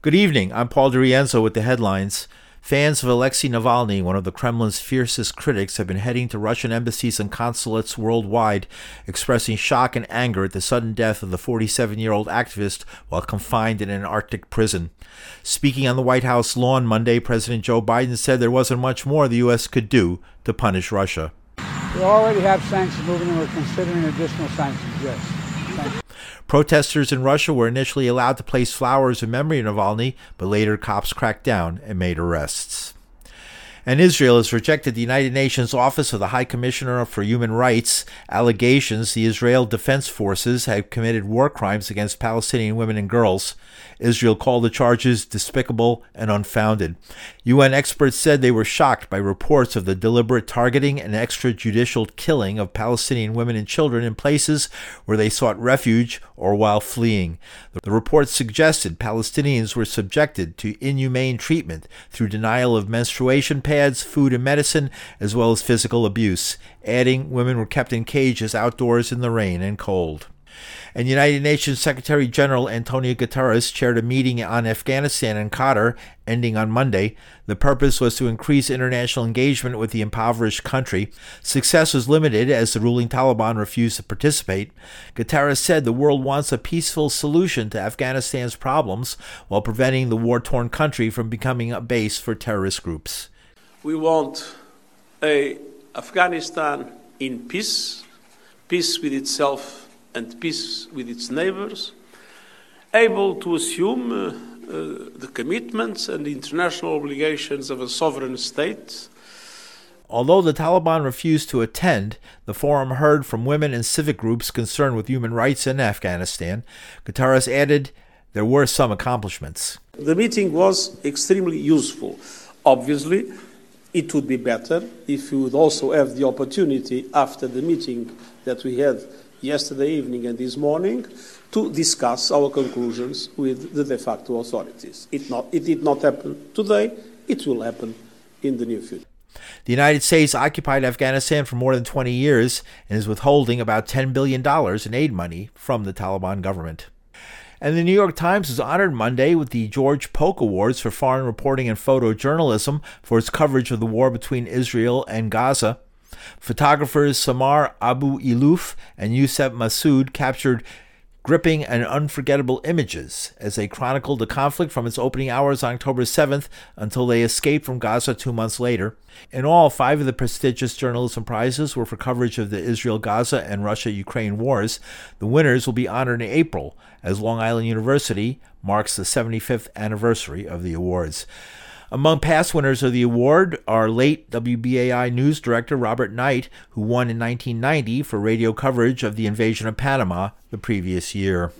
Good evening. I'm Paul DeRienzo with the headlines. Fans of Alexei Navalny, one of the Kremlin's fiercest critics, have been heading to Russian embassies and consulates worldwide, expressing shock and anger at the sudden death of the 47 year old activist while confined in an Arctic prison. Speaking on the White House lawn Monday, President Joe Biden said there wasn't much more the U.S. could do to punish Russia. We already have sanctions moving, and we're considering additional sanctions, yes. Protesters in Russia were initially allowed to place flowers in memory of Navalny, but later cops cracked down and made arrests. And Israel has rejected the United Nations Office of the High Commissioner for Human Rights allegations the Israel Defense Forces have committed war crimes against Palestinian women and girls. Israel called the charges despicable and unfounded. UN experts said they were shocked by reports of the deliberate targeting and extrajudicial killing of Palestinian women and children in places where they sought refuge or while fleeing. The reports suggested Palestinians were subjected to inhumane treatment through denial of menstruation pads, food, and medicine, as well as physical abuse, adding women were kept in cages outdoors in the rain and cold. And United Nations Secretary General Antonio Guterres chaired a meeting on Afghanistan in Qatar, ending on Monday. The purpose was to increase international engagement with the impoverished country. Success was limited as the ruling Taliban refused to participate. Guterres said the world wants a peaceful solution to Afghanistan's problems while preventing the war torn country from becoming a base for terrorist groups. We want a Afghanistan in peace, peace with itself and peace with its neighbors, able to assume uh, uh, the commitments and the international obligations of a sovereign state. Although the Taliban refused to attend, the forum heard from women and civic groups concerned with human rights in Afghanistan. Guterres added there were some accomplishments. The meeting was extremely useful. Obviously, it would be better if you would also have the opportunity after the meeting that we had yesterday evening and this morning to discuss our conclusions with the de facto authorities. It, not, it did not happen today, it will happen in the near future. The United States occupied Afghanistan for more than 20 years and is withholding about $10 billion in aid money from the Taliban government. And the New York Times was honored Monday with the George Polk Awards for foreign reporting and photojournalism for its coverage of the war between Israel and Gaza. Photographers Samar Abu Elouf and Youssef Massoud captured gripping and unforgettable images as they chronicled the conflict from its opening hours on October 7th until they escaped from Gaza two months later. In all, five of the prestigious journalism prizes were for coverage of the Israel Gaza and Russia Ukraine wars. The winners will be honored in April as Long Island University marks the 75th anniversary of the awards. Among past winners of the award are late WBAI news director Robert Knight, who won in 1990 for radio coverage of the invasion of Panama the previous year.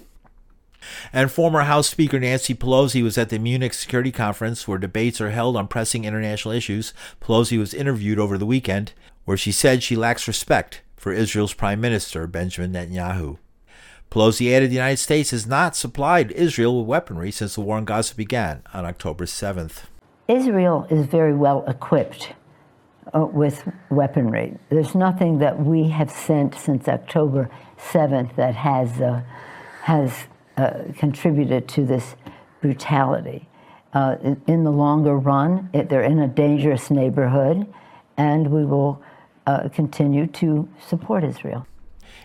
And former House Speaker Nancy Pelosi was at the Munich Security Conference where debates are held on pressing international issues. Pelosi was interviewed over the weekend, where she said she lacks respect for Israel's Prime Minister, Benjamin Netanyahu. Pelosi added the United States has not supplied Israel with weaponry since the war in Gaza began on October 7th. Israel is very well equipped uh, with weaponry. There's nothing that we have sent since October 7th that has, uh, has uh, contributed to this brutality. Uh, in, in, the longer run, it, they're in a dangerous neighborhood, and we will uh, continue to support Israel.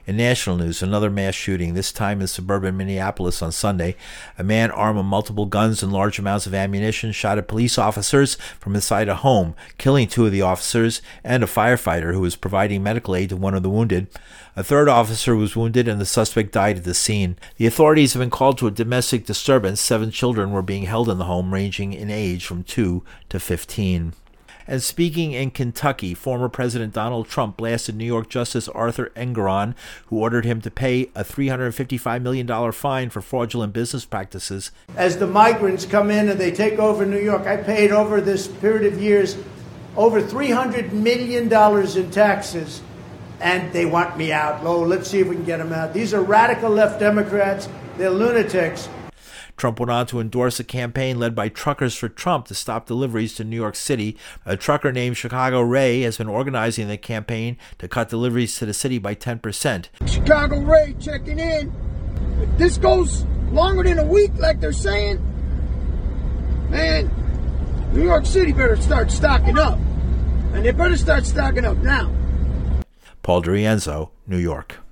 In national news, another mass shooting, this time in suburban Minneapolis on Sunday. A man armed with multiple guns and large amounts of ammunition shot at police officers from inside a home, killing two of the officers and a firefighter who was providing medical aid to one of the wounded. A third officer was wounded and the suspect died at the scene. The authorities have been called to a domestic disturbance. Seven children were being held in the home, ranging in age from 2 to 15. And speaking in Kentucky, former President Donald Trump blasted New York Justice Arthur Engoron, who ordered him to pay a $355 million fine for fraudulent business practices. As the migrants come in and they take over New York, I paid over this period of years over $300 million in taxes, and they want me out. Oh, let's see if we can get them out. These are radical left Democrats, they're lunatics. Trump went on to endorse a campaign led by Truckers for Trump to stop deliveries to New York City. A trucker named Chicago Ray has been organizing the campaign to cut deliveries to the city by 10%. Chicago Ray checking in. If this goes longer than a week, like they're saying, man, New York City better start stocking up. And they better start stocking up now. Paul DeRienzo, New York.